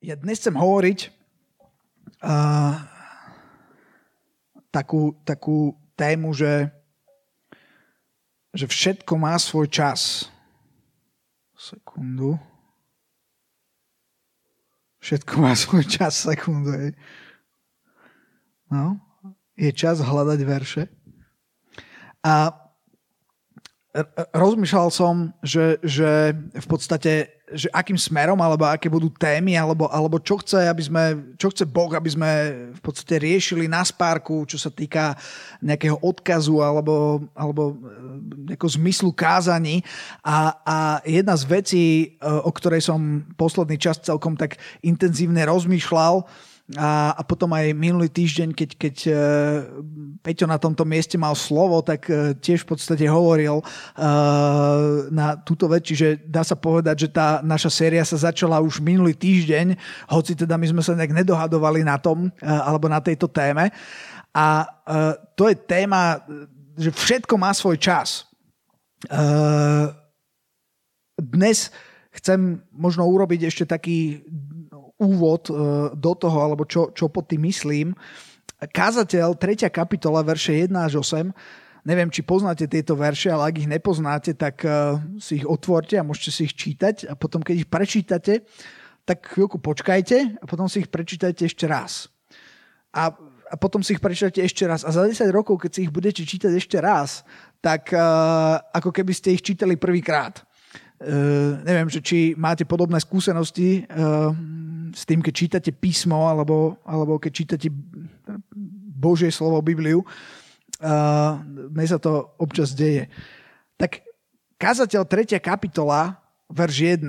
ja dnes chcem hovoriť uh, takú, takú tému, že, že všetko má svoj čas. Sekundu. Všetko má svoj čas, sekundu. Hej. No, je čas hľadať verše. A rozmýšľal som, že, že v podstate že akým smerom, alebo aké budú témy, alebo, alebo čo chce, aby sme, čo chce Boh, aby sme v podstate riešili na spárku, čo sa týka nejakého odkazu alebo, alebo e, nejakého zmyslu kázaní. A, a jedna z vecí, e, o ktorej som posledný čas celkom tak intenzívne rozmýšľal, a, a potom aj minulý týždeň, keď, keď uh, Peťo na tomto mieste mal slovo, tak uh, tiež v podstate hovoril uh, na túto vec, čiže dá sa povedať, že tá naša séria sa začala už minulý týždeň, hoci teda my sme sa nejak nedohadovali na tom, uh, alebo na tejto téme. A uh, to je téma, že všetko má svoj čas. Uh, dnes chcem možno urobiť ešte taký úvod e, do toho, alebo čo, čo pod tým myslím. Kázateľ, 3. kapitola, verše 1 až 8, neviem, či poznáte tieto verše, ale ak ich nepoznáte, tak uh, si ich otvorte a môžete si ich čítať a potom, keď ich prečítate, tak chvíľku počkajte a potom si ich prečítajte ešte raz. A, a potom si ich prečítate ešte raz. A za 10 rokov, keď si ich budete čítať ešte raz, tak uh, ako keby ste ich čítali prvýkrát. Uh, neviem, že či máte podobné skúsenosti uh, s tým, keď čítate písmo alebo, alebo keď čítate Božie slovo, Bibliu. Uh, mne sa to občas deje. Tak kazateľ 3. kapitola, verš 1.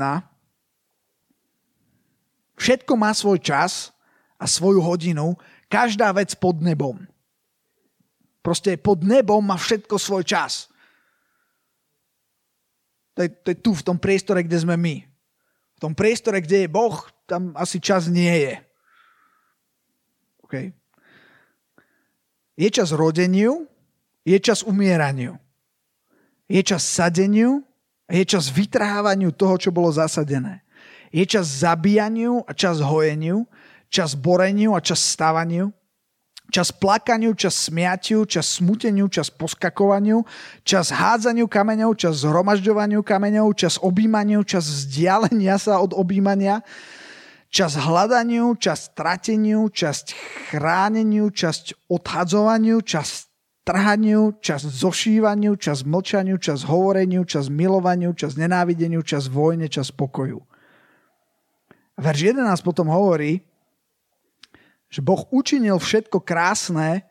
Všetko má svoj čas a svoju hodinu, každá vec pod nebom. Proste pod nebom má všetko svoj čas. To je, to je tu, v tom priestore, kde sme my. V tom priestore, kde je Boh, tam asi čas nie je. Okay. Je čas rodeniu, je čas umieraniu. Je čas sadeniu je čas vytrhávaniu toho, čo bolo zasadené. Je čas zabíjaniu a čas hojeniu, čas boreniu a čas stávaniu, čas plakaniu, čas smiatiu, čas smuteniu, čas poskakovaniu, čas hádzaniu kameňov, čas zhromažďovaniu kameňov, čas objímaniu, čas vzdialenia sa od objímania, čas hľadaniu, čas trateniu, časť chráneniu, časť odhadzovaniu, čas trhaniu, čas zošívaniu, čas mlčaniu, čas hovoreniu, čas milovaniu, čas nenávideniu, čas vojne, čas pokoju. Verš 11 potom hovorí, že Boh učinil všetko krásne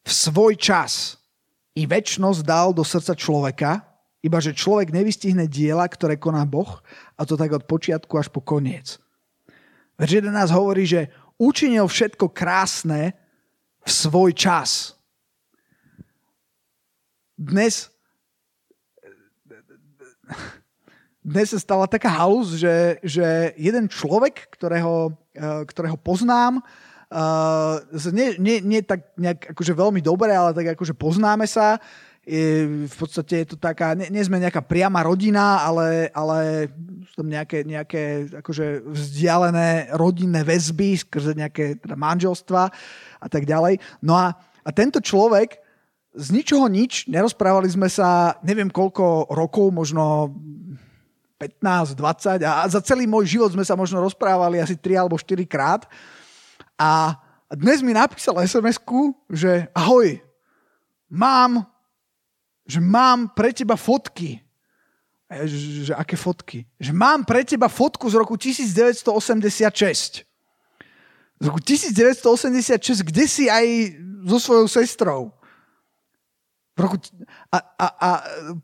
v svoj čas i väčšnosť dal do srdca človeka, iba že človek nevystihne diela, ktoré koná Boh, a to tak od počiatku až po koniec. Verš 11 hovorí, že učinil všetko krásne v svoj čas. Dnes dnes sa stala taká halus, že, že jeden človek, ktorého, eh, ktorého poznám, uh, nie, nie, nie tak nejak akože veľmi dobre, ale tak akože poznáme sa, je, v podstate je to taká, nie, nie sme nejaká priama rodina, ale, ale sú tam nejaké, nejaké akože vzdialené rodinné väzby skrze nejaké teda manželstva a tak ďalej. No a, a tento človek z ničoho nič, nerozprávali sme sa neviem koľko rokov, možno 15, 20 a za celý môj život sme sa možno rozprávali asi 3 alebo 4 krát. A dnes mi napísal SMS-ku, že ahoj, mám že mám pre teba fotky. Ja, že, že aké fotky? Že mám pre teba fotku z roku 1986. Z roku 1986, kde si aj so svojou sestrou. V roku, a, a, a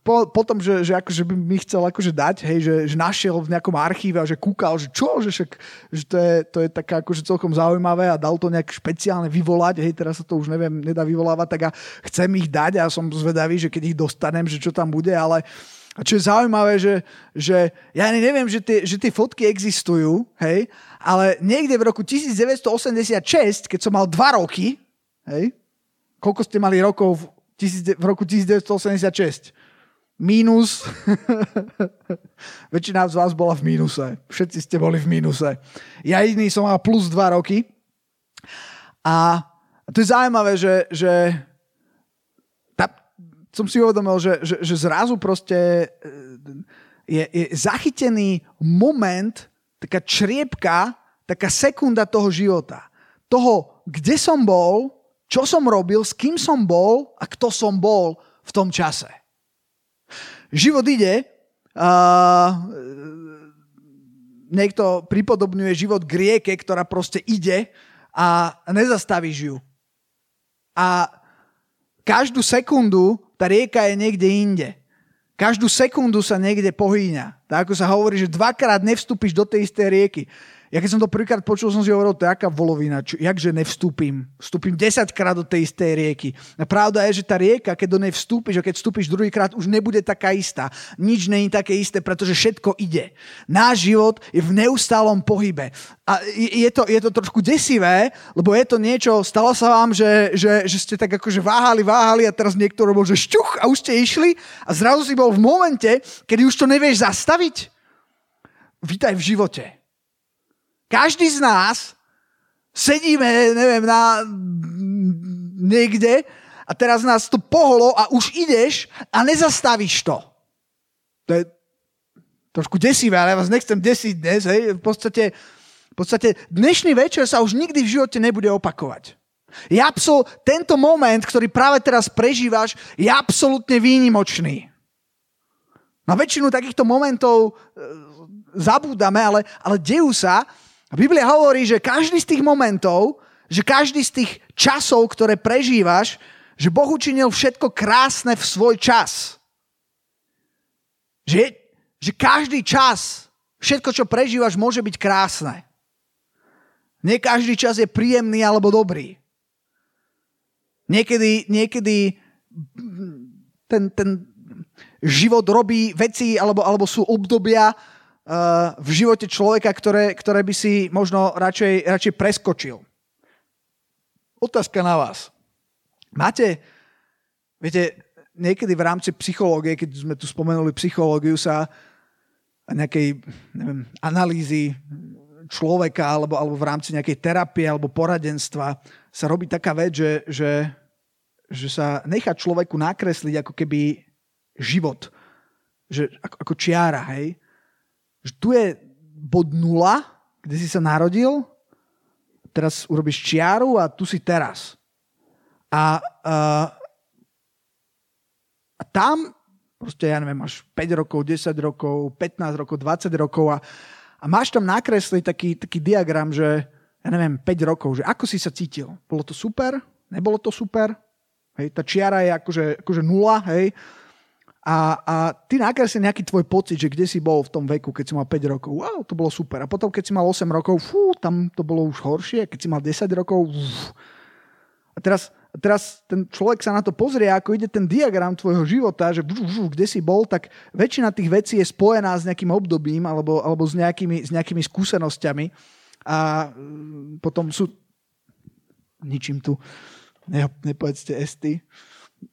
po, potom, že, že, akože by mi chcel akože dať, hej, že, že našiel v nejakom archíve a že kúkal, že čo, že, však, že to, je, to je taká akože celkom zaujímavé a dal to nejak špeciálne vyvolať, hej, teraz sa to už neviem, nedá vyvolávať, tak a chcem ich dať a som zvedavý, že keď ich dostanem, že čo tam bude, ale a čo je zaujímavé, že, že ja neviem, že tie, že tie fotky existujú, hej, ale niekde v roku 1986, keď som mal dva roky, hej, koľko ste mali rokov v roku 1986. mínus. Väčšina z vás bola v mínuse. Všetci ste boli v mínuse. Ja jediný som mal plus 2 roky. A to je zaujímavé, že, že tá, som si uvedomil, že, že, že zrazu proste je, je zachytený moment, taká čriepka, taká sekunda toho života. Toho, kde som bol, čo som robil, s kým som bol a kto som bol v tom čase. Život ide, uh, niekto pripodobňuje život k rieke, ktorá proste ide a nezastavíš ju. A každú sekundu tá rieka je niekde inde. Každú sekundu sa niekde pohýňa. Tak ako sa hovorí, že dvakrát nevstúpiš do tej istej rieky. Ja keď som to prvýkrát počul, som si hovoril, to je aká volovina, čo, jakže nevstúpim. Vstúpim 10 krát do tej istej rieky. A pravda je, že tá rieka, keď do nej vstúpiš a keď vstúpiš druhýkrát, už nebude taká istá. Nič není také isté, pretože všetko ide. Náš život je v neustálom pohybe. A je to, je to trošku desivé, lebo je to niečo, stalo sa vám, že, že, že ste tak akože váhali, váhali a teraz niekto robil, že šťuch a už ste išli a zrazu si bol v momente, kedy už to nevieš zastaviť. Vítaj v živote. Každý z nás sedíme, neviem, na niekde a teraz nás to pohlo a už ideš a nezastavíš to. To je trošku desivé, ale ja vás nechcem desiť dnes. Hej. V, podstate, v podstate dnešný večer sa už nikdy v živote nebude opakovať. Je absol- tento moment, ktorý práve teraz prežívaš, je absolútne výnimočný. Na väčšinu takýchto momentov e, zabúdame, ale, ale dejú sa a Biblia hovorí, že každý z tých momentov, že každý z tých časov, ktoré prežívaš, že Boh učinil všetko krásne v svoj čas. Že, že každý čas, všetko, čo prežívaš, môže byť krásne. Nie každý čas je príjemný alebo dobrý. Niekedy, niekedy ten, ten život robí veci alebo, alebo sú obdobia, v živote človeka, ktoré, ktoré by si možno radšej, radšej preskočil. Otázka na vás. Máte, viete, niekedy v rámci psychológie, keď sme tu spomenuli psychológiu, sa nejakej neviem, analýzy človeka alebo, alebo v rámci nejakej terapie alebo poradenstva sa robí taká vec, že, že, že sa nechá človeku nakresliť ako keby život. Že, ako, ako čiara, hej? Že tu je bod nula, kde si sa narodil, teraz urobíš čiaru a tu si teraz. A, a, a tam proste, ja neviem, máš 5 rokov, 10 rokov, 15 rokov, 20 rokov a, a máš tam nakresliť taký, taký diagram, že ja neviem, 5 rokov, že ako si sa cítil. Bolo to super? Nebolo to super? Hej, tá čiara je akože, akože nula, hej a, a ty nakresli nejaký tvoj pocit, že kde si bol v tom veku, keď si mal 5 rokov. Wow, to bolo super. A potom, keď si mal 8 rokov, fú, tam to bolo už horšie. Keď si mal 10 rokov, uf. A teraz, teraz ten človek sa na to pozrie, ako ide ten diagram tvojho života, že bžu, bžu, kde si bol, tak väčšina tých vecí je spojená s nejakým obdobím alebo, alebo s, nejakými, s nejakými skúsenosťami. A mm, potom sú... Ničím tu. Ne, nepovedzte esty.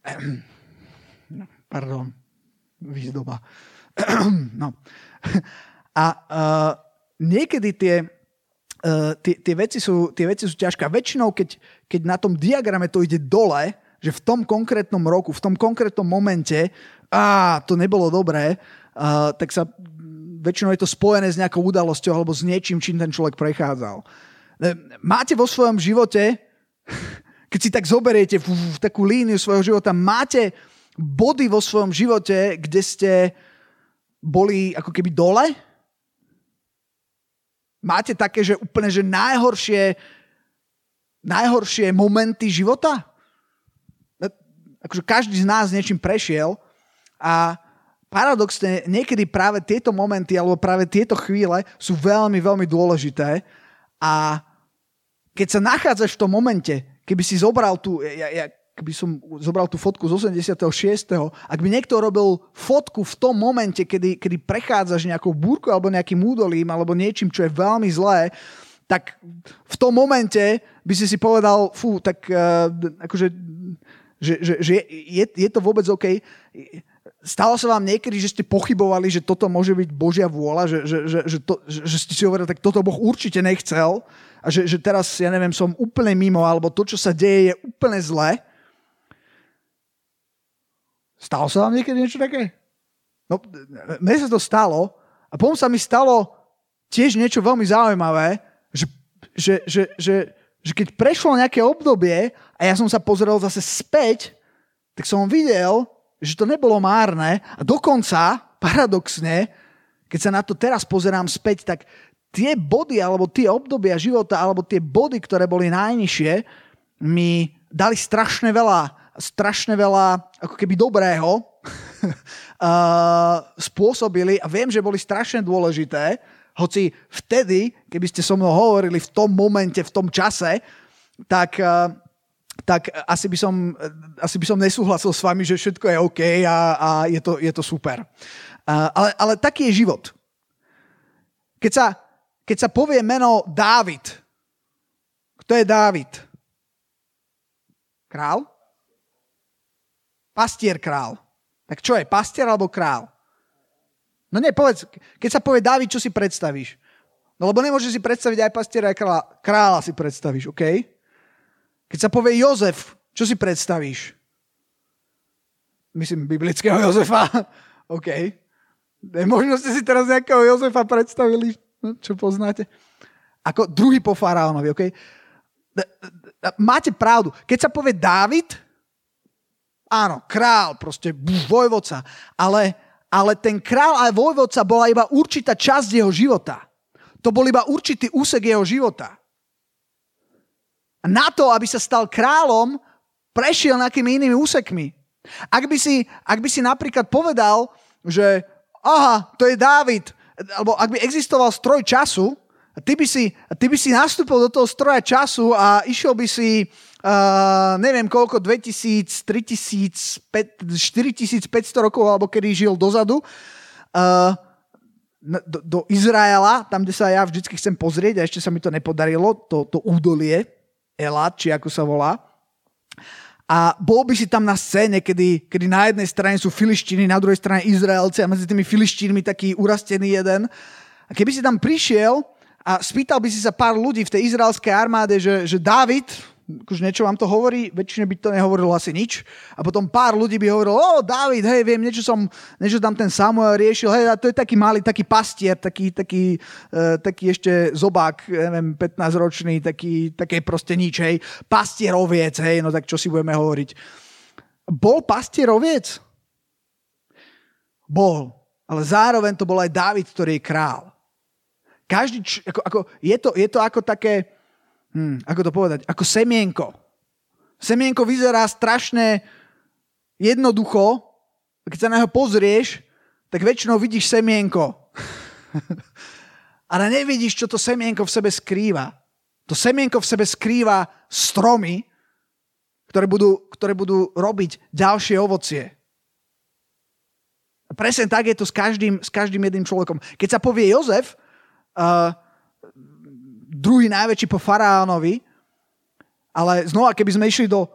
Pardon, výzdoba. no. A uh, niekedy tie, uh, tie, tie, veci sú, tie veci sú ťažké. Väčšinou, keď, keď na tom diagrame to ide dole, že v tom konkrétnom roku, v tom konkrétnom momente, a to nebolo dobré, uh, tak sa väčšinou je to spojené s nejakou udalosťou alebo s niečím, čím ten človek prechádzal. Máte vo svojom živote, keď si tak zoberiete v, v takú líniu svojho života, máte body vo svojom živote, kde ste boli ako keby dole? Máte také, že úplne, že najhoršie, najhoršie momenty života? Akože každý z nás niečím prešiel a paradoxne niekedy práve tieto momenty alebo práve tieto chvíle sú veľmi, veľmi dôležité a keď sa nachádzaš v tom momente, keby si zobral tú, ja, ja, keby som zobral tú fotku z 86. Ak by niekto robil fotku v tom momente, kedy, kedy prechádzaš nejakou búrkou alebo nejakým údolím alebo niečím, čo je veľmi zlé, tak v tom momente by si si povedal, fú, tak uh, akože, že, že, že je, je to vôbec OK. stalo sa vám niekedy, že ste pochybovali, že toto môže byť Božia vôľa, že, že, že, že, to, že, ste si hovorili, tak toto Boh určite nechcel a že, že teraz, ja neviem, som úplne mimo, alebo to, čo sa deje, je úplne zlé. Stalo sa vám niekedy niečo také? No, mne sa to stalo a potom sa mi stalo tiež niečo veľmi zaujímavé, že, že, že, že, že keď prešlo nejaké obdobie a ja som sa pozrel zase späť, tak som videl, že to nebolo márne a dokonca, paradoxne, keď sa na to teraz pozerám späť, tak tie body alebo tie obdobia života alebo tie body, ktoré boli najnižšie, mi dali strašne veľa, strašne veľa ako keby dobrého spôsobili a viem, že boli strašne dôležité, hoci vtedy, keby ste so mnou hovorili v tom momente, v tom čase, tak, tak asi, by som, asi by som nesúhlasil s vami, že všetko je OK a, a je, to, je to super. Ale, ale taký je život. Keď sa, keď sa povie meno Dávid, kto je Dávid? Král? Pastier král. Tak čo je, pastier alebo král? No nie, povedz, keď sa povie Dávid, čo si predstavíš? No lebo nemôžeš si predstaviť aj pastiera, aj kráľa. Kráľa si predstavíš, OK? Keď sa povie Jozef, čo si predstavíš? Myslím, biblického Jozefa. OK. Možno ste si teraz nejakého Jozefa predstavili, no, čo poznáte. Ako druhý po faraónovi, OK? Máte pravdu. Keď sa povie Dávid, Áno, král, proste vojvodca. Ale, ale ten král a vojvodca bola iba určitá časť jeho života. To bol iba určitý úsek jeho života. Na to, aby sa stal kráľom, prešiel nejakými inými úsekmi. Ak by si, ak by si napríklad povedal, že aha, to je Dávid, alebo ak by existoval stroj času, ty by si, ty by si nastúpil do toho stroja času a išiel by si uh, neviem koľko, 2000, 3000, 4500 rokov, alebo kedy žil dozadu, uh, do, do Izraela, tam, kde sa ja vždy chcem pozrieť a ešte sa mi to nepodarilo, to, to údolie, Elat, či ako sa volá. A bol by si tam na scéne, kedy, kedy na jednej strane sú filištíny, na druhej strane Izraelci a medzi tými filištínmi taký urastený jeden. A keby si tam prišiel a spýtal by si sa pár ľudí v tej izraelskej armáde, že, že David, akože niečo vám to hovorí, väčšine by to nehovorilo asi nič. A potom pár ľudí by hovorilo, o, David, hej, viem, niečo som, niečo tam ten Samuel riešil, hej, a to je taký malý, taký pastier, taký, taký, uh, taký ešte zobák, neviem, 15-ročný, taký, také proste nič, hej, pastier hej, no tak čo si budeme hovoriť. Bol pastier oviec? Bol. Ale zároveň to bol aj David, ktorý je král. Každý, ako, ako, je, to, je to ako také, hmm, ako to povedať, ako semienko. Semienko vyzerá strašne jednoducho, keď sa na ho pozrieš, tak väčšinou vidíš semienko. Ale nevidíš, čo to semienko v sebe skrýva. To semienko v sebe skrýva stromy, ktoré budú, ktoré budú robiť ďalšie ovocie. A presne tak je to s každým, s každým jedným človekom. Keď sa povie Jozef, uh, druhý najväčší po faraónovi, ale znova, keby sme išli do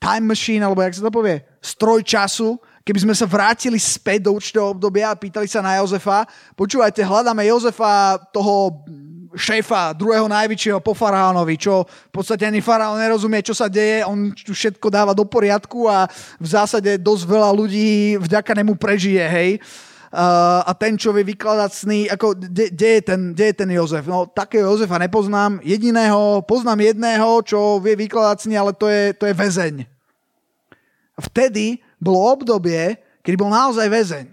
time machine, alebo jak sa to povie, stroj času, keby sme sa vrátili späť do určitého obdobia a pýtali sa na Jozefa, počúvajte, hľadáme Jozefa, toho šéfa, druhého najväčšieho po faraónovi, čo v podstate ani faraón nerozumie, čo sa deje, on všetko dáva do poriadku a v zásade dosť veľa ľudí vďaka nemu prežije, hej. Uh, a ten, čo vie vykladať sny, ako, kde, je ten, kde je ten Jozef? No, takého Jozefa nepoznám. Jediného, poznám jedného, čo vie vykladať sny, ale to je, to je väzeň. Vtedy bolo obdobie, kedy bol naozaj väzeň.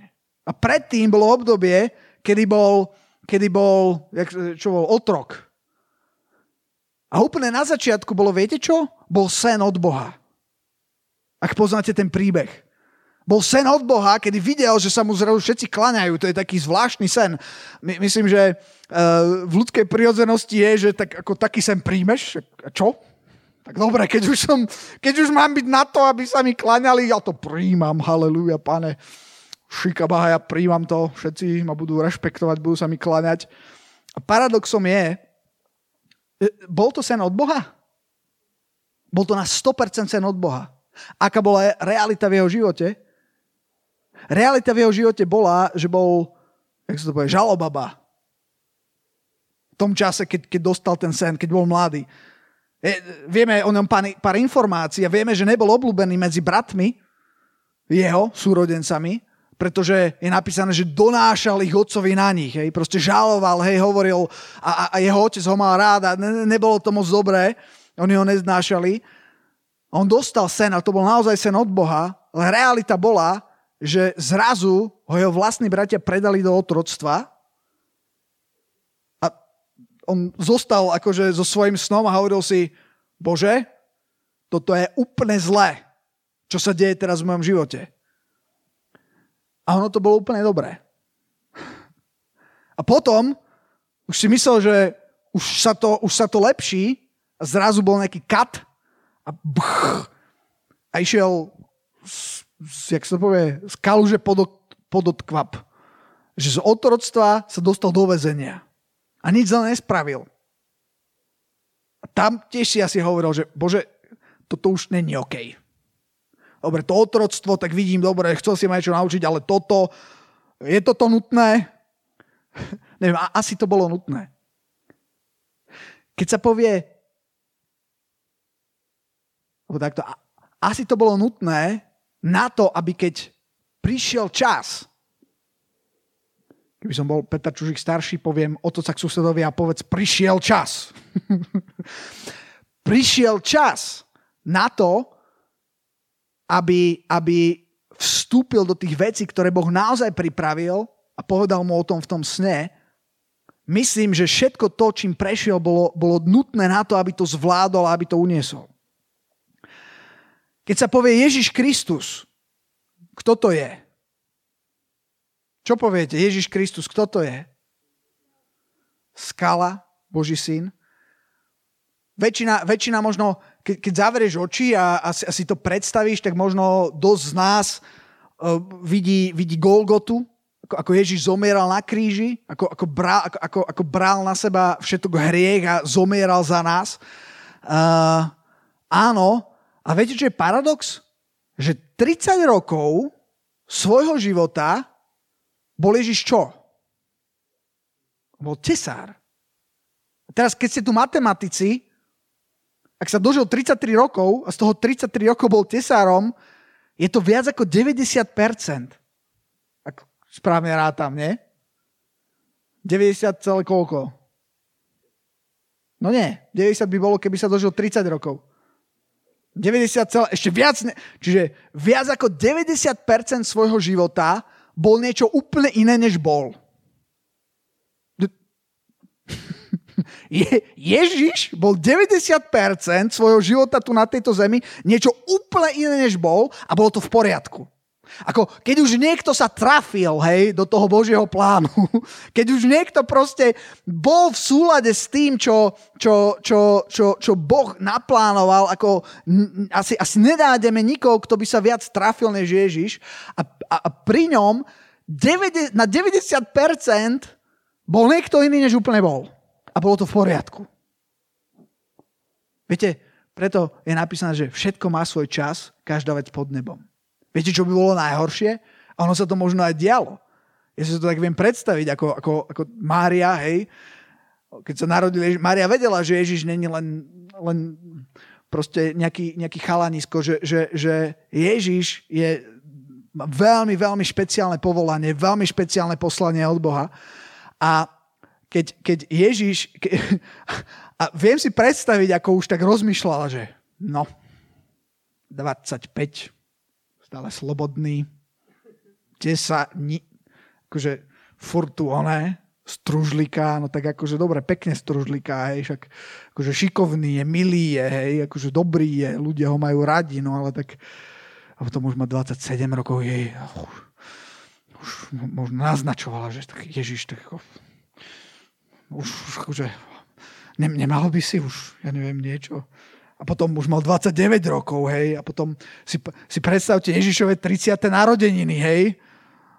A predtým bolo obdobie, kedy bol, kedy bol, čo bol, otrok. A úplne na začiatku bolo, viete čo? Bol sen od Boha. Ak poznáte ten príbeh bol sen od Boha, kedy videl, že sa mu zrazu všetci klaňajú. To je taký zvláštny sen. My, myslím, že uh, v ľudskej prirodzenosti je, že tak, ako taký sen príjmeš. A čo? Tak dobre, keď už, som, keď už mám byť na to, aby sa mi klaňali, ja to príjmam, halleluja, pane. Šika Baha, ja príjmam to, všetci ma budú rešpektovať, budú sa mi klaňať. A paradoxom je, e, bol to sen od Boha? Bol to na 100% sen od Boha. Aká bola realita v jeho živote? Realita v jeho živote bola, že bol, jak sa to povie, žalobaba. V tom čase, keď, keď dostal ten sen, keď bol mladý. Je, vieme o ňom pár, pár informácií a vieme, že nebol obľúbený medzi bratmi, jeho súrodencami, pretože je napísané, že donášal ich otcovi na nich. Hej. Proste žaloval, hej, hovoril a, a jeho otec ho mal rád a ne, nebolo to moc dobré. Oni ho neznášali. On dostal sen a to bol naozaj sen od Boha, ale realita bola, že zrazu ho jeho vlastní bratia predali do otroctva a on zostal akože so svojím snom a hovoril si, Bože, toto je úplne zlé, čo sa deje teraz v mojom živote. A ono to bolo úplne dobré. A potom už si myslel, že už sa to, už sa to lepší a zrazu bol nejaký kat a bch, a išiel jak sa to povie, z kaluže pod, pododkvap. Že z otroctva sa dostal do väzenia. A nič za nespravil. A tam tiež si asi hovoril, že bože, toto už není OK dobre, to otroctvo, tak vidím, dobre, chcel si ma niečo naučiť, ale toto, je toto nutné? Neviem, asi to bolo nutné. Keď sa povie, takto, asi to bolo nutné na to, aby keď prišiel čas, keby som bol Peter Čužik starší, poviem otoc k susedovi a povedz, prišiel čas. prišiel čas na to, aby, aby vstúpil do tých vecí, ktoré Boh naozaj pripravil a povedal mu o tom v tom sne, myslím, že všetko to, čím prešiel, bolo, bolo nutné na to, aby to zvládol a aby to uniesol. Keď sa povie Ježiš Kristus, kto to je? Čo poviete? Ježiš Kristus, kto to je? Skala, Boží syn. Väčšina, väčšina možno keď, keď zavrieš oči a, a, si, a si to predstavíš, tak možno dosť z nás uh, vidí, vidí Golgotu, ako, ako Ježiš zomieral na kríži, ako, ako, bral, ako, ako, ako bral na seba všetok hriech a zomieral za nás. Uh, áno, a viete, čo je paradox? Že 30 rokov svojho života bol Ježiš čo? Bol tesár. teraz, keď ste tu matematici, ak sa dožil 33 rokov a z toho 33 rokov bol tesárom, je to viac ako 90%. Ak správne rátam, nie? 90 celé koľko? No nie, 90 by bolo, keby sa dožil 30 rokov. 90 celé, ešte viac, ne, čiže viac ako 90% svojho života bol niečo úplne iné, než bol. Je, Ježiš bol 90% svojho života tu na tejto zemi niečo úplne iné, než bol a bolo to v poriadku. Ako keď už niekto sa trafil, hej, do toho Božieho plánu, keď už niekto proste bol v súlade s tým, čo, čo, čo, čo, čo Boh naplánoval, ako asi, asi nenájdeme nikoho, kto by sa viac trafil než Ježiš a, a, a pri ňom 90, na 90% bol niekto iný, než úplne bol a bolo to v poriadku. Viete, preto je napísané, že všetko má svoj čas, každá vec pod nebom. Viete, čo by bolo najhoršie? A ono sa to možno aj dialo. Ja si to tak viem predstaviť, ako, ako, ako Mária, hej, keď sa narodil Ježiš, Mária vedela, že Ježiš není len, len proste nejaký, nejaký chalanisko, že, že, že Ježiš je veľmi, veľmi špeciálne povolanie, veľmi špeciálne poslanie od Boha. A keď, keď Ježiš... Ke, a viem si predstaviť, ako už tak rozmýšľala, že no, 25, stále slobodný, 10, ni, akože furt stružlíka, no tak akože dobre, pekne stružlíka, hej, však akože šikovný je, milý je, hej, akože dobrý je, ľudia ho majú radi, no ale tak a potom už má 27 rokov, jej, už, už možno naznačovala, že tak Ježiš, tak ako, už, už akože, ne, nemalo by si už, ja neviem, niečo. A potom už mal 29 rokov, hej, a potom si, si predstavte Ježišové 30. narodeniny, hej.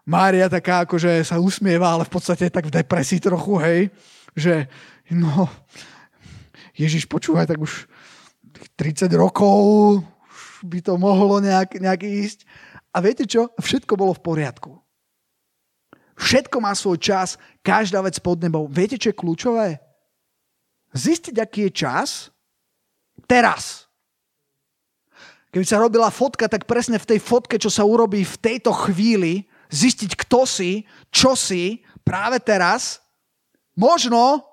Mária taká akože sa usmieva, ale v podstate tak v depresii trochu, hej, že no, Ježiš počúvaj, tak už 30 rokov, by to mohlo nejak, nejak ísť. A viete čo? Všetko bolo v poriadku. Všetko má svoj čas, každá vec pod nebou. Viete, čo je kľúčové? Zistiť, aký je čas teraz. Keby sa robila fotka, tak presne v tej fotke, čo sa urobí v tejto chvíli, zistiť, kto si, čo si, práve teraz, možno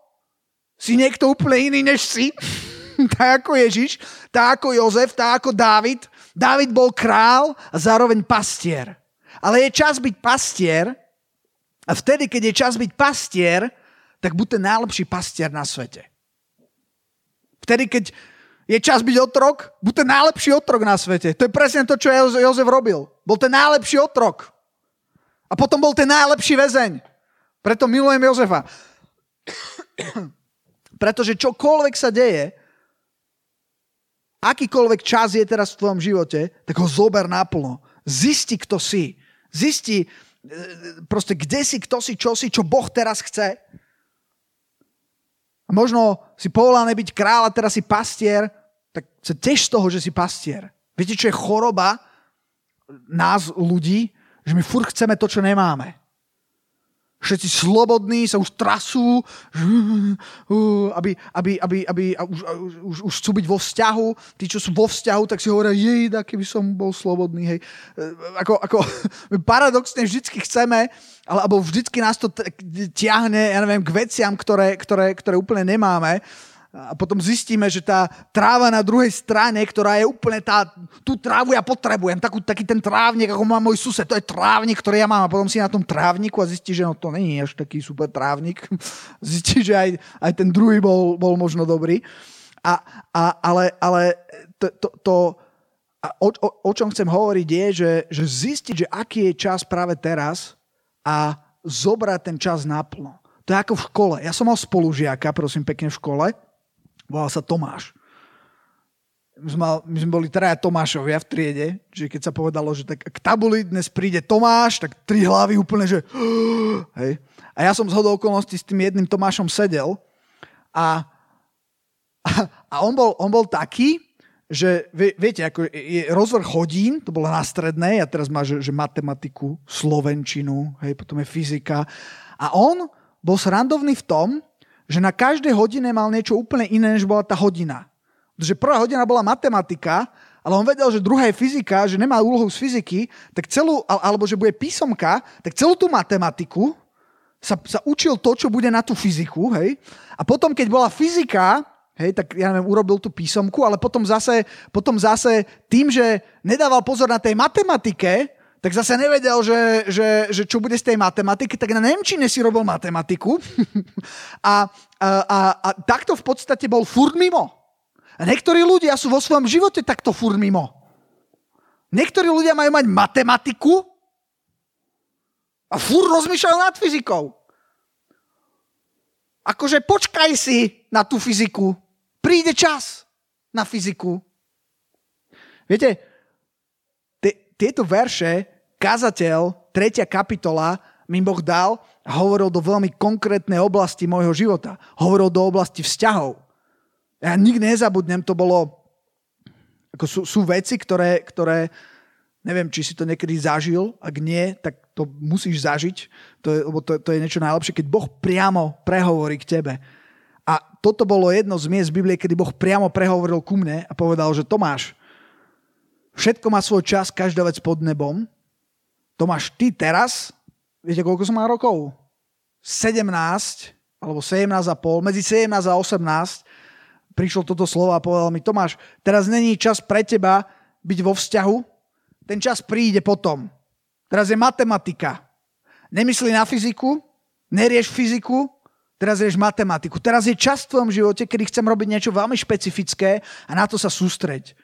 si niekto úplne iný, než si, tak ako Ježiš, tak ako Jozef, tak ako Dávid. Dávid bol král a zároveň pastier. Ale je čas byť pastier a vtedy, keď je čas byť pastier, tak buď ten najlepší pastier na svete. Vtedy, keď je čas byť otrok, buď ten najlepší otrok na svete. To je presne to, čo Jozef robil. Bol ten najlepší otrok. A potom bol ten najlepší väzeň. Preto milujem Jozefa. Pretože čokoľvek sa deje, akýkoľvek čas je teraz v tvojom živote, tak ho zober naplno. Zisti, kto si. Zisti, proste kde si, kto si, čo si, čo Boh teraz chce. A možno si povolaný byť kráľ a teraz si pastier, tak sa tiež z toho, že si pastier. Viete, čo je choroba nás, ľudí? Že my furt chceme to, čo nemáme. Všetci slobodní sa už trasú, aby, aby, aby, aby už, už, už chcú byť vo vzťahu. Tí, čo sú vo vzťahu, tak si hovoria, jej, keby som bol slobodný. Hej. E, ako, ako, paradoxne vždycky chceme, alebo vždycky nás to ťahne, ja neviem, k veciam, ktoré, ktoré, ktoré úplne nemáme a potom zistíme, že tá tráva na druhej strane, ktorá je úplne tá, tú trávu ja potrebujem, takú, taký ten trávnik, ako má môj sused, to je trávnik, ktorý ja mám a potom si na tom trávniku a zistí, že no to není až taký super trávnik. zistí, že aj, aj ten druhý bol, bol možno dobrý. A, a, ale ale to, to, to a o, o, o čom chcem hovoriť je, že, že zistiť, že aký je čas práve teraz a zobrať ten čas naplno. To je ako v škole. Ja som mal spolužiaka, prosím, pekne v škole Volal sa Tomáš. My sme, my sme boli traja Tomášovia v triede, že keď sa povedalo, že tak k tabuli dnes príde Tomáš, tak tri hlavy úplne, že hej. A ja som z hodou okolností s tým jedným Tomášom sedel a, a, a on, bol, on bol taký, že viete, ako je rozvrh hodín, to bolo na strednej a teraz má, že, že matematiku, slovenčinu, hej, potom je fyzika. A on bol srandovný v tom, že na každej hodine mal niečo úplne iné, než bola tá hodina. Protože prvá hodina bola matematika, ale on vedel, že druhá je fyzika, že nemá úlohu z fyziky, tak celú, alebo že bude písomka, tak celú tú matematiku sa, sa učil to, čo bude na tú fyziku, hej. A potom, keď bola fyzika, hej, tak ja neviem, urobil tú písomku, ale potom zase, potom zase tým, že nedával pozor na tej matematike, tak zase nevedel, že, že, že čo bude z tej matematiky, tak na Nemčine si robil matematiku a, a, a, a takto v podstate bol furt mimo. A niektorí ľudia sú vo svojom živote takto furt mimo. Niektorí ľudia majú mať matematiku a furt rozmýšľajú nad fyzikou. Akože počkaj si na tú fyziku. Príde čas na fyziku. Viete, tieto verše, kazateľ, tretia kapitola, mi Boh dal hovoril do veľmi konkrétnej oblasti môjho života. Hovoril do oblasti vzťahov. Ja nikdy nezabudnem, to bolo, ako sú, sú veci, ktoré, ktoré, neviem, či si to niekedy zažil, ak nie, tak to musíš zažiť, to je, lebo to, to je niečo najlepšie, keď Boh priamo prehovorí k tebe. A toto bolo jedno z miest Biblie, kedy Boh priamo prehovoril ku mne a povedal, že Tomáš, Všetko má svoj čas, každá vec pod nebom. To máš ty teraz, viete, koľko som má rokov? 17, alebo 17 a pol, medzi 17 a 18 prišlo toto slovo a povedal mi, Tomáš, teraz není čas pre teba byť vo vzťahu, ten čas príde potom. Teraz je matematika. Nemyslí na fyziku, nerieš fyziku, teraz rieš matematiku. Teraz je čas v tvojom živote, kedy chcem robiť niečo veľmi špecifické a na to sa sústreť.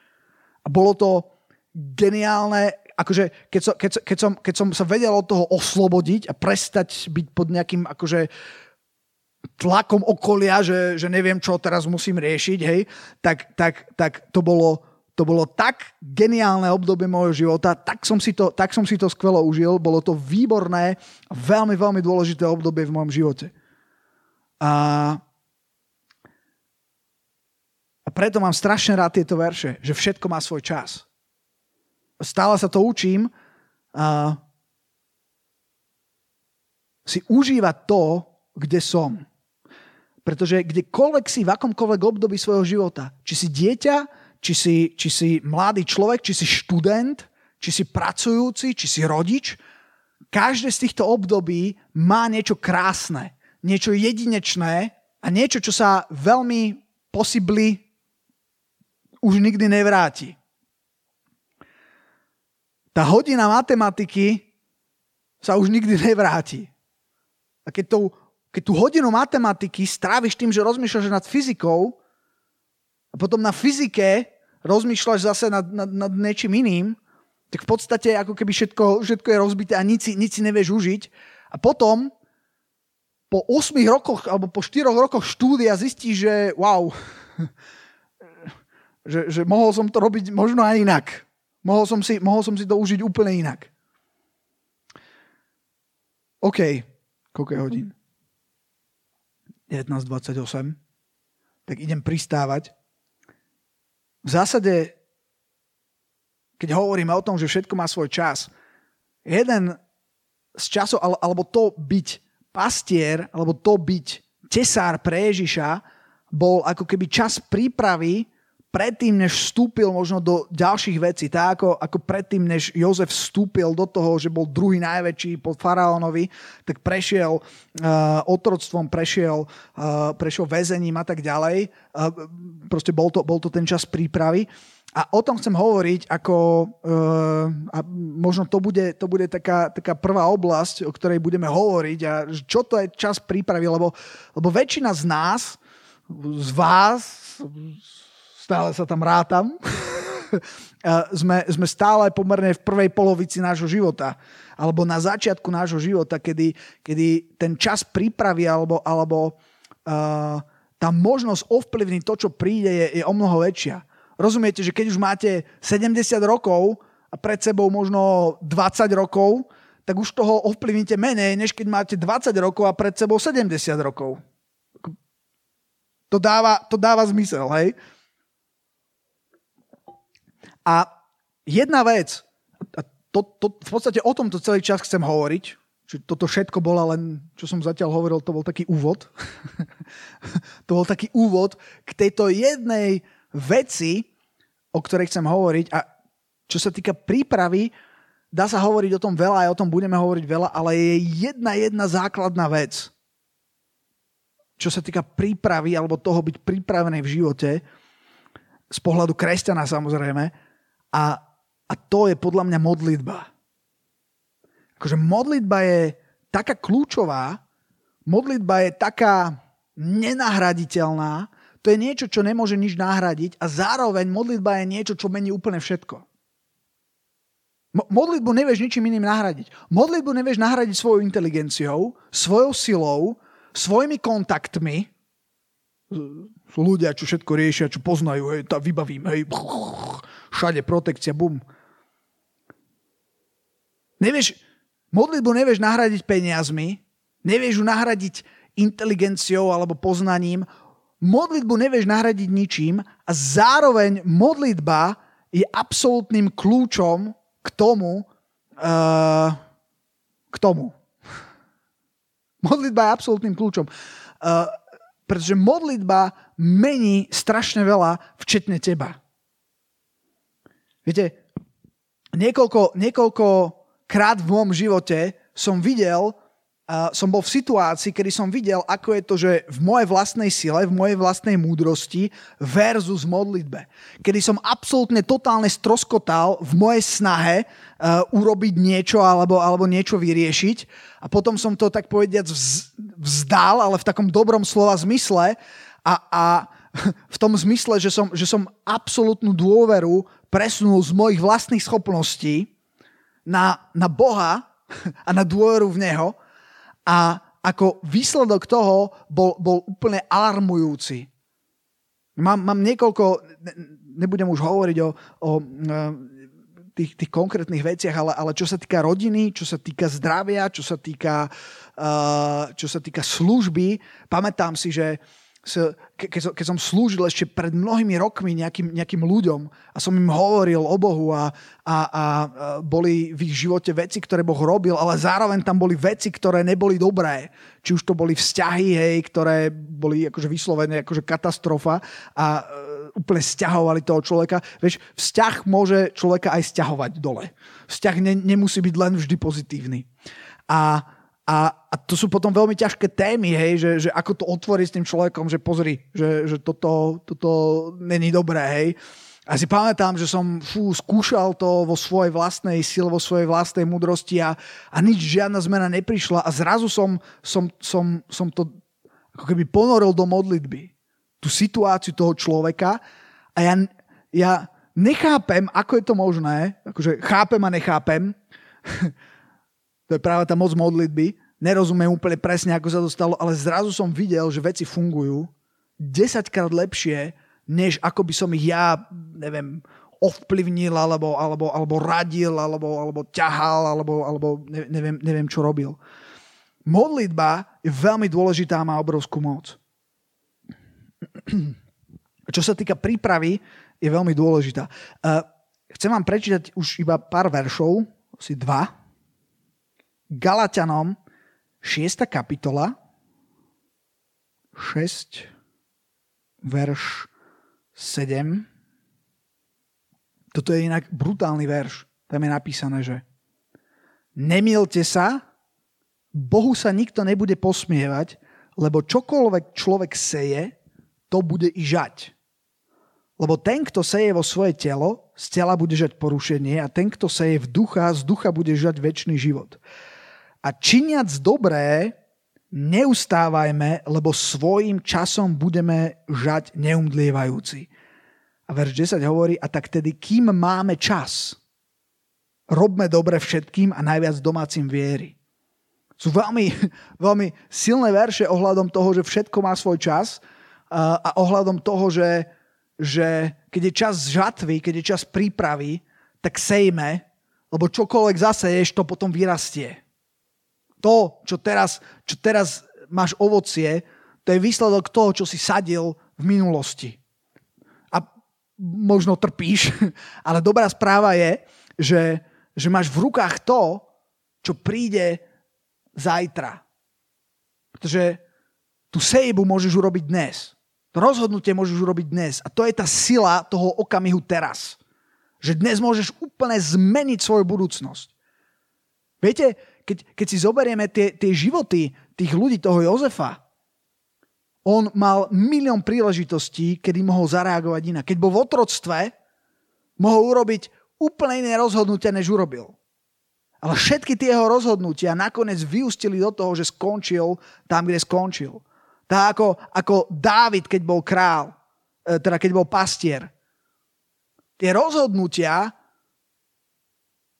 A bolo to geniálne, akože keď som, keď, keď, som, keď som sa vedel od toho oslobodiť a prestať byť pod nejakým akože tlakom okolia, že, že neviem, čo teraz musím riešiť, hej, tak, tak, tak to bolo to bolo tak geniálne obdobie môjho života, tak som, si to, tak som si to skvelo užil, bolo to výborné, veľmi, veľmi dôležité obdobie v mojom živote. A, a preto mám strašne rád tieto verše, že všetko má svoj čas. Stále sa to učím, uh, si užívať to, kde som. Pretože kdekoľvek si, v akomkoľvek období svojho života, či si dieťa, či si, či si mladý človek, či si študent, či si pracujúci, či si rodič, každé z týchto období má niečo krásne, niečo jedinečné a niečo, čo sa veľmi posibly už nikdy nevráti. Tá hodina matematiky sa už nikdy nevráti. A keď, to, keď tú hodinu matematiky stráviš tým, že rozmýšľaš nad fyzikou a potom na fyzike rozmýšľaš zase nad, nad, nad niečím iným, tak v podstate ako keby všetko, všetko je rozbité a nič nič si nevieš užiť. A potom po 8 rokoch alebo po 4 rokoch štúdia zistíš, že wow, že, že mohol som to robiť možno aj inak. Mohol som si, mohol som si to užiť úplne inak. OK. Koľko je hodín? 19.28. Tak idem pristávať. V zásade, keď hovoríme o tom, že všetko má svoj čas, jeden z časov, alebo to byť pastier, alebo to byť tesár pre Ježiša, bol ako keby čas prípravy predtým, než vstúpil možno do ďalších vecí, tak ako, ako predtým, než Jozef vstúpil do toho, že bol druhý najväčší po faraónovi, tak prešiel uh, otroctvom, prešiel, uh, prešiel väzením a tak ďalej. Uh, proste bol to, bol to ten čas prípravy. A o tom chcem hovoriť, ako uh, a možno to bude, to bude taká, taká prvá oblasť, o ktorej budeme hovoriť a čo to je čas prípravy, lebo, lebo väčšina z nás, z vás, stále sa tam rátam, sme, sme stále pomerne v prvej polovici nášho života alebo na začiatku nášho života, kedy, kedy ten čas prípravy alebo, alebo uh, tá možnosť ovplyvniť to, čo príde, je, je o mnoho väčšia. Rozumiete, že keď už máte 70 rokov a pred sebou možno 20 rokov, tak už toho ovplyvnite menej, než keď máte 20 rokov a pred sebou 70 rokov. To dáva, to dáva zmysel, hej? A jedna vec, a to, to, v podstate o tomto celý čas chcem hovoriť, že toto všetko bola len, čo som zatiaľ hovoril, to bol taký úvod. to bol taký úvod k tejto jednej veci, o ktorej chcem hovoriť. A čo sa týka prípravy, dá sa hovoriť o tom veľa, aj o tom budeme hovoriť veľa, ale je jedna jedna základná vec, čo sa týka prípravy alebo toho byť pripravený v živote, z pohľadu kresťana samozrejme, a, a to je podľa mňa modlitba. Akože modlitba je taká kľúčová, modlitba je taká nenahraditeľná, to je niečo, čo nemôže nič nahradiť a zároveň modlitba je niečo, čo mení úplne všetko. Mo- modlitbu nevieš ničím iným nahradiť. Modlitbu nevieš nahradiť svojou inteligenciou, svojou silou, svojimi kontaktmi. Sú ľudia, čo všetko riešia, čo poznajú, hej, tá vybavím, hej, všade protekcia, bum. Nevieš, modlitbu nevieš nahradiť peniazmi, nevieš ju nahradiť inteligenciou alebo poznaním, modlitbu nevieš nahradiť ničím a zároveň modlitba je absolútnym kľúčom k tomu, uh, k tomu. Modlitba je absolútnym kľúčom. Uh, pretože modlitba mení strašne veľa, včetne teba. Viete, niekoľko, niekoľko krát v môjom živote som videl, uh, som bol v situácii, kedy som videl, ako je to, že v mojej vlastnej sile, v mojej vlastnej múdrosti versus modlitbe. Kedy som absolútne totálne stroskotal v mojej snahe uh, urobiť niečo alebo, alebo niečo vyriešiť a potom som to tak povediac vzdal, ale v takom dobrom slova zmysle a, a v tom zmysle, že som, že som absolútnu dôveru presunul z mojich vlastných schopností na, na Boha a na dôveru v Neho a ako výsledok toho bol, bol úplne alarmujúci. Mám, mám niekoľko, nebudem už hovoriť o, o e, tých, tých konkrétnych veciach, ale, ale čo sa týka rodiny, čo sa týka zdravia, čo sa týka, uh, čo sa týka služby, pamätám si, že keď, som, keď som slúžil ešte pred mnohými rokmi nejakým, nejakým ľuďom a som im hovoril o Bohu a, a, a boli v ich živote veci, ktoré Boh robil, ale zároveň tam boli veci, ktoré neboli dobré. Či už to boli vzťahy, hej, ktoré boli akože vyslovené akože katastrofa a uh, úplne stiahovali toho človeka. Vieš, vzťah môže človeka aj stiahovať dole. Vzťah ne, nemusí byť len vždy pozitívny. A a, a to sú potom veľmi ťažké témy, hej, že, že ako to otvoriť s tým človekom, že pozri, že, že toto, toto není dobré, hej. A si pamätám, že som fú, skúšal to vo svojej vlastnej sile, vo svojej vlastnej múdrosti a, a nič, žiadna zmena neprišla a zrazu som, som, som, som to ako keby ponoril do modlitby. Tú situáciu toho človeka a ja, ja nechápem, ako je to možné, akože chápem a nechápem, To je práve tá moc modlitby. Nerozumiem úplne presne, ako sa to stalo, ale zrazu som videl, že veci fungujú 10 krát lepšie, než ako by som ich ja, neviem, ovplyvnil, alebo, alebo, alebo radil, alebo, alebo ťahal, alebo, alebo neviem, neviem, čo robil. Modlitba je veľmi dôležitá a má obrovskú moc. Čo sa týka prípravy, je veľmi dôležitá. Chcem vám prečítať už iba pár veršov, asi dva, Galatianom 6. kapitola 6 verš 7 toto je inak brutálny verš. Tam je napísané, že Nemilte sa, Bohu sa nikto nebude posmievať, lebo čokoľvek človek seje, to bude i žať. Lebo ten, kto seje vo svoje telo, z tela bude žať porušenie a ten, kto seje v ducha, z ducha bude žať väčší život. A činiac dobré, neustávajme, lebo svojim časom budeme žať neumdlievajúci. A verš 10 hovorí, a tak tedy, kým máme čas, robme dobre všetkým a najviac domácim viery. Sú veľmi, veľmi silné verše ohľadom toho, že všetko má svoj čas a, ohľadom toho, že, že keď je čas žatvy, keď je čas prípravy, tak sejme, lebo čokoľvek zaseješ, to potom vyrastie to, čo teraz, čo teraz máš ovocie, to je výsledok toho, čo si sadil v minulosti. A možno trpíš, ale dobrá správa je, že, že máš v rukách to, čo príde zajtra. Pretože tú sejbu môžeš urobiť dnes. To rozhodnutie môžeš urobiť dnes. A to je tá sila toho okamihu teraz. Že dnes môžeš úplne zmeniť svoju budúcnosť. Viete, keď, keď si zoberieme tie, tie životy tých ľudí, toho Jozefa, on mal milión príležitostí, kedy mohol zareagovať inak. Keď bol v otroctve, mohol urobiť úplne iné rozhodnutia, než urobil. Ale všetky tie jeho rozhodnutia nakoniec vyústili do toho, že skončil tam, kde skončil. Tak ako, ako Dávid, keď bol král, e, teda keď bol pastier. Tie rozhodnutia,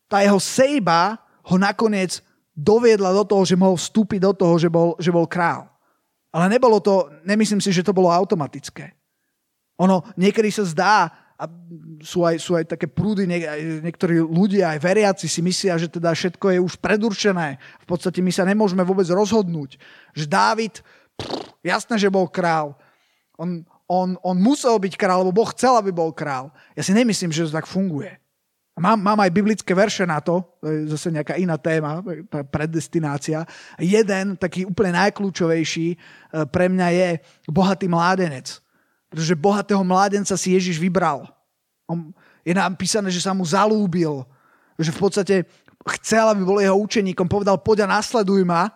tá jeho sejba ho nakoniec doviedla do toho, že mohol vstúpiť do toho, že bol, že bol král. Ale nebolo to, nemyslím si, že to bolo automatické. Ono niekedy sa zdá, a sú aj, sú aj také prúdy, niek- niektorí ľudia, aj veriaci si myslia, že teda všetko je už predurčené. V podstate my sa nemôžeme vôbec rozhodnúť. Že Dávid, jasné, že bol král. On, on, on musel byť král, lebo Boh chcel, aby bol král. Ja si nemyslím, že to tak funguje. Mám, mám aj biblické verše na to, to je zase nejaká iná téma, tá predestinácia. Jeden, taký úplne najkľúčovejší e, pre mňa je bohatý mládenec. Pretože bohatého mládenca si Ježiš vybral. On, je napísané, že sa mu zalúbil. Že v podstate chcel, aby bol jeho učeníkom. Povedal, poď a nasleduj ma.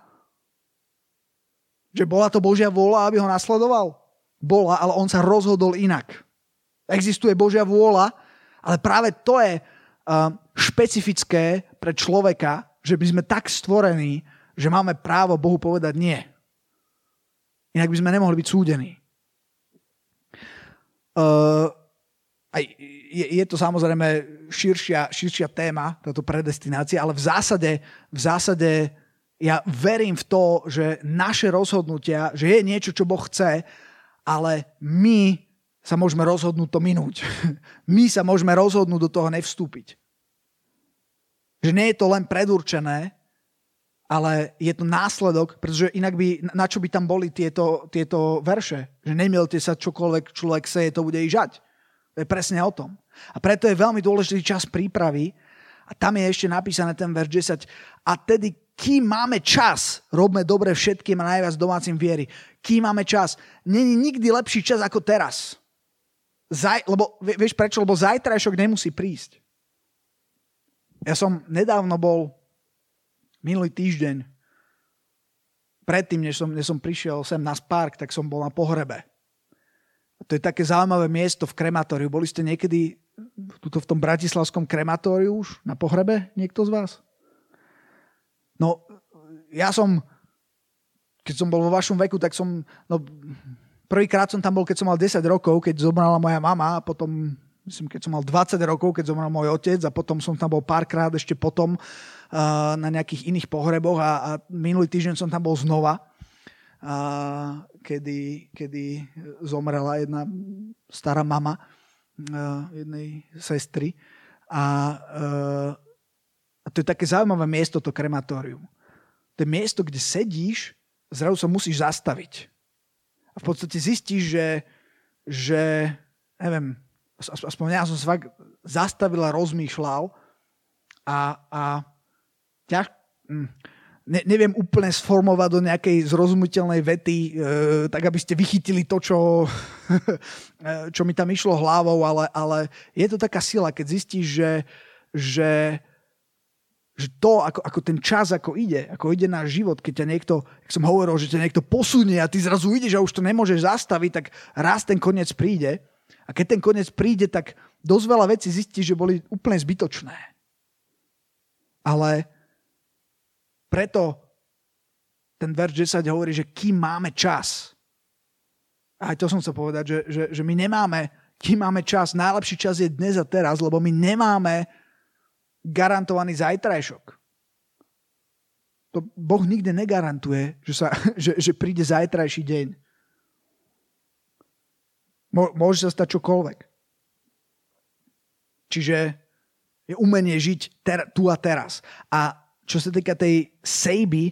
Že bola to Božia vôľa, aby ho nasledoval? Bola, ale on sa rozhodol inak. Existuje Božia vôľa, ale práve to je špecifické pre človeka, že by sme tak stvorení, že máme právo Bohu povedať nie. Inak by sme nemohli byť súdení. Uh, aj je, je to samozrejme širšia, širšia téma, táto predestinácia, ale v zásade, v zásade ja verím v to, že naše rozhodnutia, že je niečo, čo Boh chce, ale my sa môžeme rozhodnúť to minúť. My sa môžeme rozhodnúť do toho nevstúpiť. Že nie je to len predurčené, ale je to následok, pretože inak by, na čo by tam boli tieto, tieto verše? Že nemielte sa čokoľvek človek seje, to bude i žať. To je presne o tom. A preto je veľmi dôležitý čas prípravy a tam je ešte napísané ten verš 10. A tedy, kým máme čas, robme dobre všetkým a najviac domácim viery. Kým máme čas. Není nikdy lepší čas ako teraz. Zaj, lebo vieš prečo? Lebo zajtrajšok nemusí prísť. Ja som nedávno bol minulý týždeň, predtým, než som, než som prišiel sem na Spark, tak som bol na pohrebe. A to je také zaujímavé miesto v krematóriu. Boli ste niekedy tuto v tom bratislavskom krematóriu už na pohrebe? Niekto z vás? No, ja som, keď som bol vo vašom veku, tak som, no, prvýkrát som tam bol, keď som mal 10 rokov, keď zomrala moja mama a potom, myslím, keď som mal 20 rokov, keď zomrel môj otec a potom som tam bol párkrát ešte potom na nejakých iných pohreboch a, a minulý týždeň som tam bol znova, a, kedy, kedy zomrela jedna stará mama a, jednej sestry. A, a to je také zaujímavé miesto, to krematórium. To je miesto, kde sedíš, zrazu sa musíš zastaviť. A v podstate zistíš, že, že neviem, aspoň ja som sa fakt zastavil a rozmýšľal a, a ťaž, hm, ne, neviem úplne sformovať do nejakej zrozumiteľnej vety, e, tak aby ste vychytili to, čo, e, čo mi tam išlo hlavou, ale, ale je to taká sila, keď zistíš, že, že, že to, ako, ako ten čas, ako ide, ako ide náš život, keď ťa niekto, jak som hovoril, že ťa niekto posunie a ty zrazu ideš a už to nemôžeš zastaviť, tak raz ten koniec príde. A keď ten koniec príde, tak dosť veľa vecí zistíš, že boli úplne zbytočné. Ale preto ten verš 10 hovorí, že kým máme čas. A aj to som chcel povedať, že, že, že my nemáme, kým máme čas, najlepší čas je dnes a teraz, lebo my nemáme garantovaný zajtrajšok. To Boh nikde negarantuje, že, sa, že, že príde zajtrajší deň. Môže sa stať čokoľvek. Čiže je umenie žiť ter, tu a teraz. A čo sa týka tej sejby,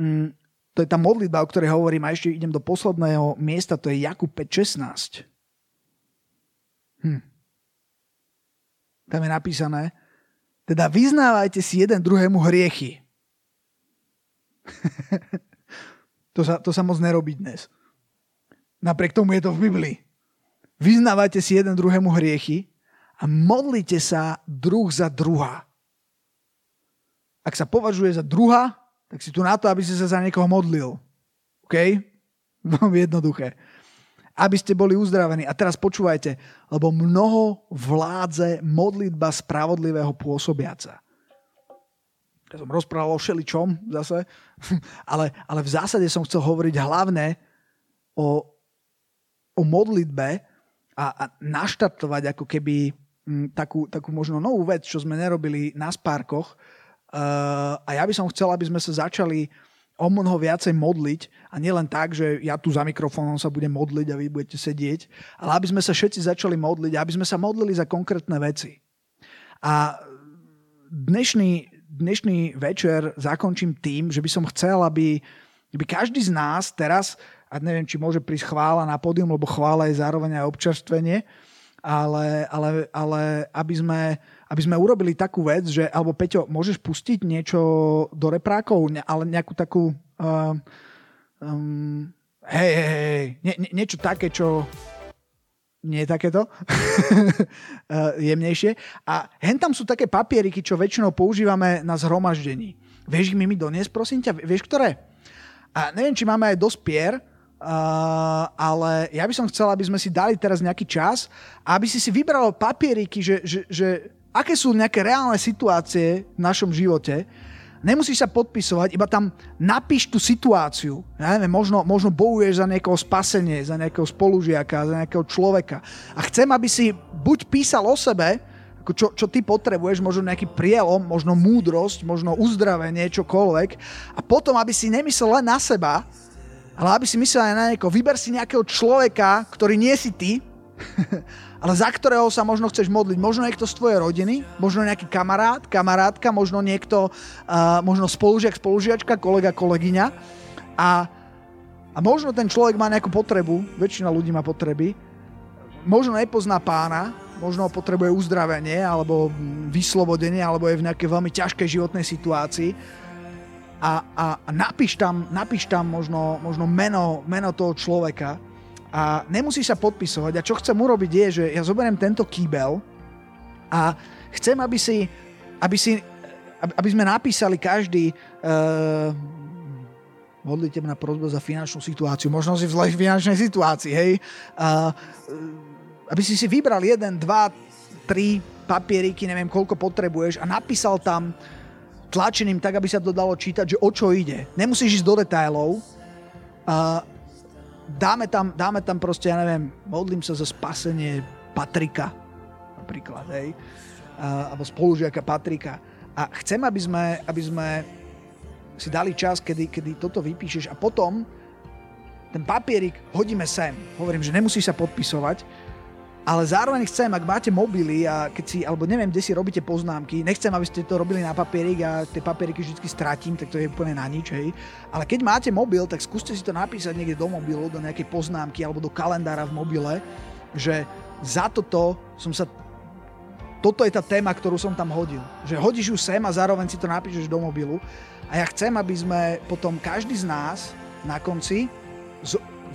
mm, to je tá modlitba, o ktorej hovorím a ešte idem do posledného miesta, to je Jakub 5.16. Hm. Tam je napísané, teda vyznávajte si jeden druhému hriechy. to, sa, to sa moc nerobí dnes. Napriek tomu je to v Biblii. Vyznávajte si jeden druhému hriechy a modlite sa druh za druha. Ak sa považuje za druha, tak si tu na to, aby si sa za niekoho modlil. OK? Veľmi jednoduché. Aby ste boli uzdravení. A teraz počúvajte, lebo mnoho vládze modlitba spravodlivého pôsobiaca. Ja som rozprával o šeličom zase, ale, ale v zásade som chcel hovoriť hlavne o, o modlitbe a, a naštartovať ako keby m, takú, takú možno novú vec, čo sme nerobili na spárkoch, Uh, a ja by som chcel, aby sme sa začali o mnoho viacej modliť a nielen tak, že ja tu za mikrofónom sa budem modliť a vy budete sedieť, ale aby sme sa všetci začali modliť, aby sme sa modlili za konkrétne veci. A dnešný, dnešný večer zakončím tým, že by som chcel, aby, aby každý z nás teraz, a neviem, či môže prísť chvála na pódium, lebo chvála je zároveň aj občerstvenie, ale, ale, ale aby sme aby sme urobili takú vec, že, alebo Peťo, môžeš pustiť niečo do reprákov, ne, ale nejakú takú, uh, um, hej, hej, hej, nie, nie, niečo také, čo nie je takéto, uh, jemnejšie. A hen tam sú také papieriky, čo väčšinou používame na zhromaždení. Vieš ich mi mi doniesť, prosím ťa? Vieš, ktoré? A neviem, či máme aj dosť pier, Uh, ale ja by som chcel, aby sme si dali teraz nejaký čas aby si si vybral papieriky, že, že, že aké sú nejaké reálne situácie v našom živote, nemusíš sa podpisovať, iba tam napíš tú situáciu. Ja neviem, možno, možno bojuješ za nejakého spasenie, za nejakého spolužiaka, za nejakého človeka. A chcem, aby si buď písal o sebe, ako čo, čo ty potrebuješ, možno nejaký prielom, možno múdrosť, možno uzdravenie, čokoľvek. A potom, aby si nemyslel len na seba, ale aby si myslel aj na niekoho. Vyber si nejakého človeka, ktorý nie si ty, ale za ktorého sa možno chceš modliť. Možno niekto z tvojej rodiny, možno nejaký kamarát, kamarátka, možno niekto, uh, možno spolužiak, spolužiačka, kolega, kolegyňa. A, a možno ten človek má nejakú potrebu, väčšina ľudí má potreby, možno nepozná pána, možno potrebuje uzdravenie alebo vyslobodenie, alebo je v nejakej veľmi ťažkej životnej situácii a, a, napíš tam, napíš tam možno, možno meno, meno toho človeka a nemusíš sa podpisovať. A čo chcem urobiť je, že ja zoberiem tento kýbel a chcem, aby si, aby, si, aby sme napísali každý uh, modlite na prozbu za finančnú situáciu, možno si v zlej finančnej situácii, hej, uh, aby si si vybral jeden, dva, tri papieriky, neviem koľko potrebuješ a napísal tam tlačeným tak, aby sa to dalo čítať, že o čo ide. Nemusíš ísť do detailov. Uh, dáme, tam, dáme tam proste, ja neviem, modlím sa za spasenie Patrika, napríklad, hej, uh, alebo spolužiaka Patrika. A chcem, aby sme, aby sme si dali čas, kedy, kedy toto vypíšeš a potom ten papierik hodíme sem. Hovorím, že nemusíš sa podpisovať, ale zároveň chcem, ak máte mobily a keď si, alebo neviem, kde si robíte poznámky, nechcem, aby ste to robili na papierik a tie papieriky vždy stratím, tak to je úplne na nič, hej. Ale keď máte mobil, tak skúste si to napísať niekde do mobilu, do nejakej poznámky alebo do kalendára v mobile, že za toto som sa toto je tá téma, ktorú som tam hodil. Že hodíš ju sem a zároveň si to napíšeš do mobilu. A ja chcem, aby sme potom každý z nás na konci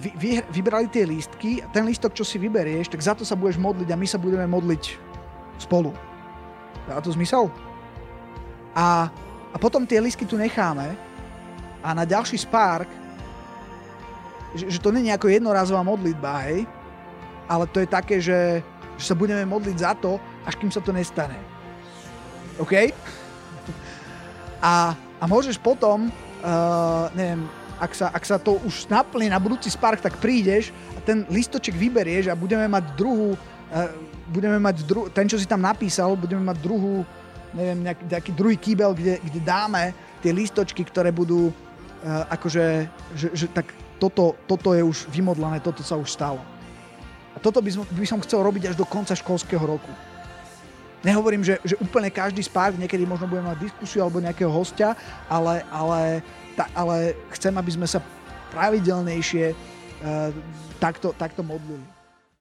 vy, vy, vybrali tie lístky a ten lístok, čo si vyberieš, tak za to sa budeš modliť a my sa budeme modliť spolu. Dá to zmysel? A, a potom tie lístky tu necháme a na ďalší spárk, že, že to nie je ako jednorazová modlitba, hej, ale to je také, že, že sa budeme modliť za to, až kým sa to nestane. OK? A, a môžeš potom, uh, neviem, ak sa, ak sa to už naplní na budúci spark, tak prídeš a ten listoček vyberieš a budeme mať druhú, uh, budeme mať dru- ten, čo si tam napísal, budeme mať druhú, neviem, nejaký, nejaký druhý kýbel, kde, kde dáme tie listočky, ktoré budú uh, akože, že, že tak toto, toto je už vymodlené, toto sa už stalo. A toto by som, by som chcel robiť až do konca školského roku. Nehovorím, že, že úplne každý spárk, niekedy možno budeme mať diskusiu alebo nejakého hostia, ale, ale ta, ale chcem, aby sme sa pravidelnejšie uh, takto, takto modlili.